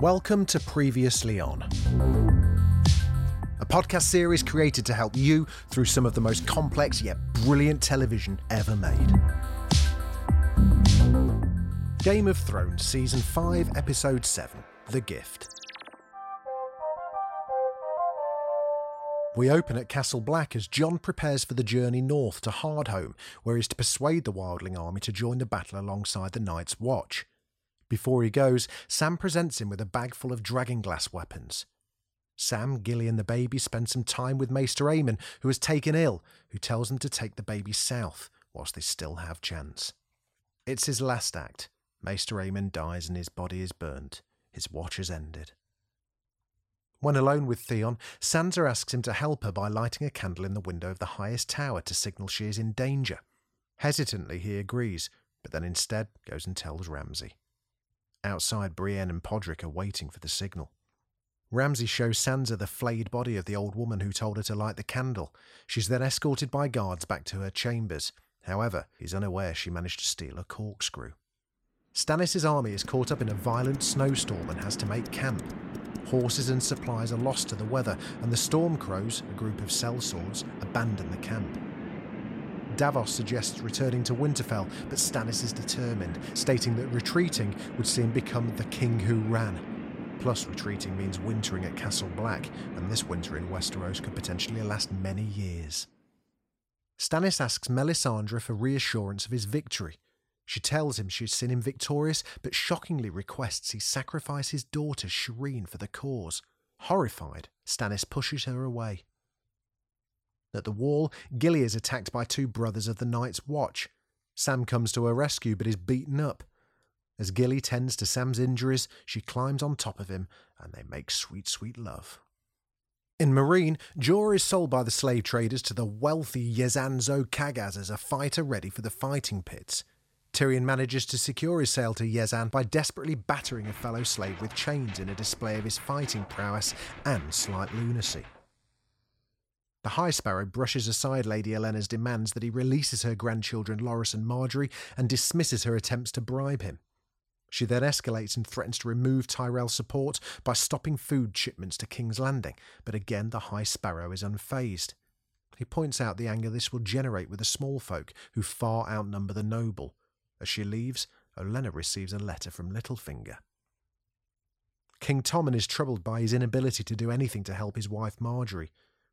Welcome to Previously On, a podcast series created to help you through some of the most complex yet brilliant television ever made. Game of Thrones Season 5, Episode 7 The Gift. We open at Castle Black as Jon prepares for the journey north to Hardhome, where he is to persuade the Wildling army to join the battle alongside the Night's Watch. Before he goes, Sam presents him with a bag full of dragonglass weapons. Sam, Gilly, and the baby spend some time with Maester Aemon, who is taken ill, who tells them to take the baby south whilst they still have chance. It's his last act. Maester Aemon dies and his body is burnt. His watch has ended. When alone with Theon, Sansa asks him to help her by lighting a candle in the window of the highest tower to signal she is in danger. Hesitantly, he agrees, but then instead goes and tells Ramsay. Outside, Brienne and Podrick are waiting for the signal. Ramsay shows Sansa the flayed body of the old woman who told her to light the candle. She's then escorted by guards back to her chambers. However, he's unaware she managed to steal a corkscrew. Stannis' army is caught up in a violent snowstorm and has to make camp. Horses and supplies are lost to the weather, and the Stormcrows, a group of sellswords, abandon the camp. Davos suggests returning to Winterfell, but Stannis is determined, stating that retreating would see him become the king who ran. Plus, retreating means wintering at Castle Black, and this winter in Westeros could potentially last many years. Stannis asks Melisandre for reassurance of his victory. She tells him she's seen him victorious, but shockingly requests he sacrifice his daughter Shireen for the cause. Horrified, Stannis pushes her away. At the wall, Gilly is attacked by two brothers of the Night's Watch. Sam comes to her rescue but is beaten up. As Gilly tends to Sam's injuries, she climbs on top of him and they make sweet, sweet love. In Meereen, Jorah is sold by the slave traders to the wealthy Yezzan zo Qaggaz as a fighter ready for the fighting pits. Tyrion manages to secure his sale to Yezzan by desperately battering a fellow slave with chains in a display of his fighting prowess and slight lunacy. The High Sparrow brushes aside Lady Olenna's demands that he releases her grandchildren Loras and Margaery and dismisses her attempts to bribe him. She then escalates and threatens to remove Tyrell's support by stopping food shipments to King's Landing, but again the High Sparrow is unfazed. He points out the anger this will generate with the small folk who far outnumber the noble. As she leaves, Olenna receives a letter from Littlefinger. King Tommen is troubled by his inability to do anything to help his wife Margaery.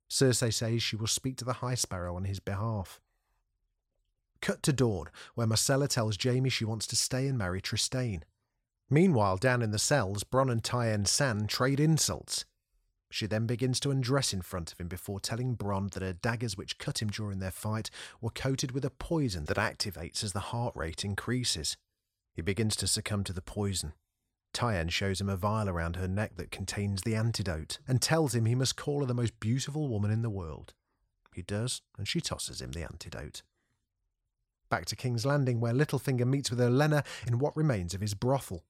Cersei says she will speak to the High Sparrow on his behalf. Cut to dawn, where Myrcella tells Jaime she wants to stay and marry Trystane. Meanwhile, down in the cells, Bronn and Tyene Sand trade insults. She then begins to undress in front of him before telling Bronn that her daggers which cut him during their fight were coated with a poison that activates as the heart rate increases. He begins to succumb to the poison. Tyene shows him a vial around her neck that contains the antidote and tells him he must call her the most beautiful woman in the world. He does, and she tosses him the antidote. Back to King's Landing, where Littlefinger meets with Olenna in what remains of his brothel.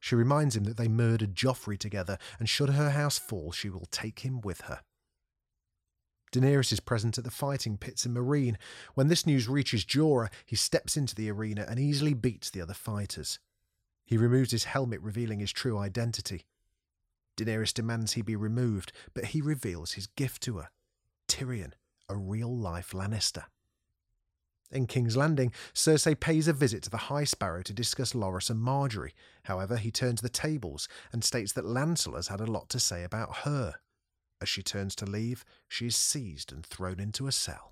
She reminds him that they murdered Joffrey together, and should her house fall, she will take him with her. Daenerys is present at the fighting pits in Meereen. When this news reaches Jorah, he steps into the arena and easily beats the other fighters. He removes his helmet, revealing his true identity. Daenerys demands he be removed, but he reveals his gift to her Tyrion, a real life Lannister. In King's Landing, Cersei pays a visit to the High Sparrow to discuss Loras and Margaery. However, he turns the tables and states that Lancel has had a lot to say about her. As she turns to leave, she is seized and thrown into a cell.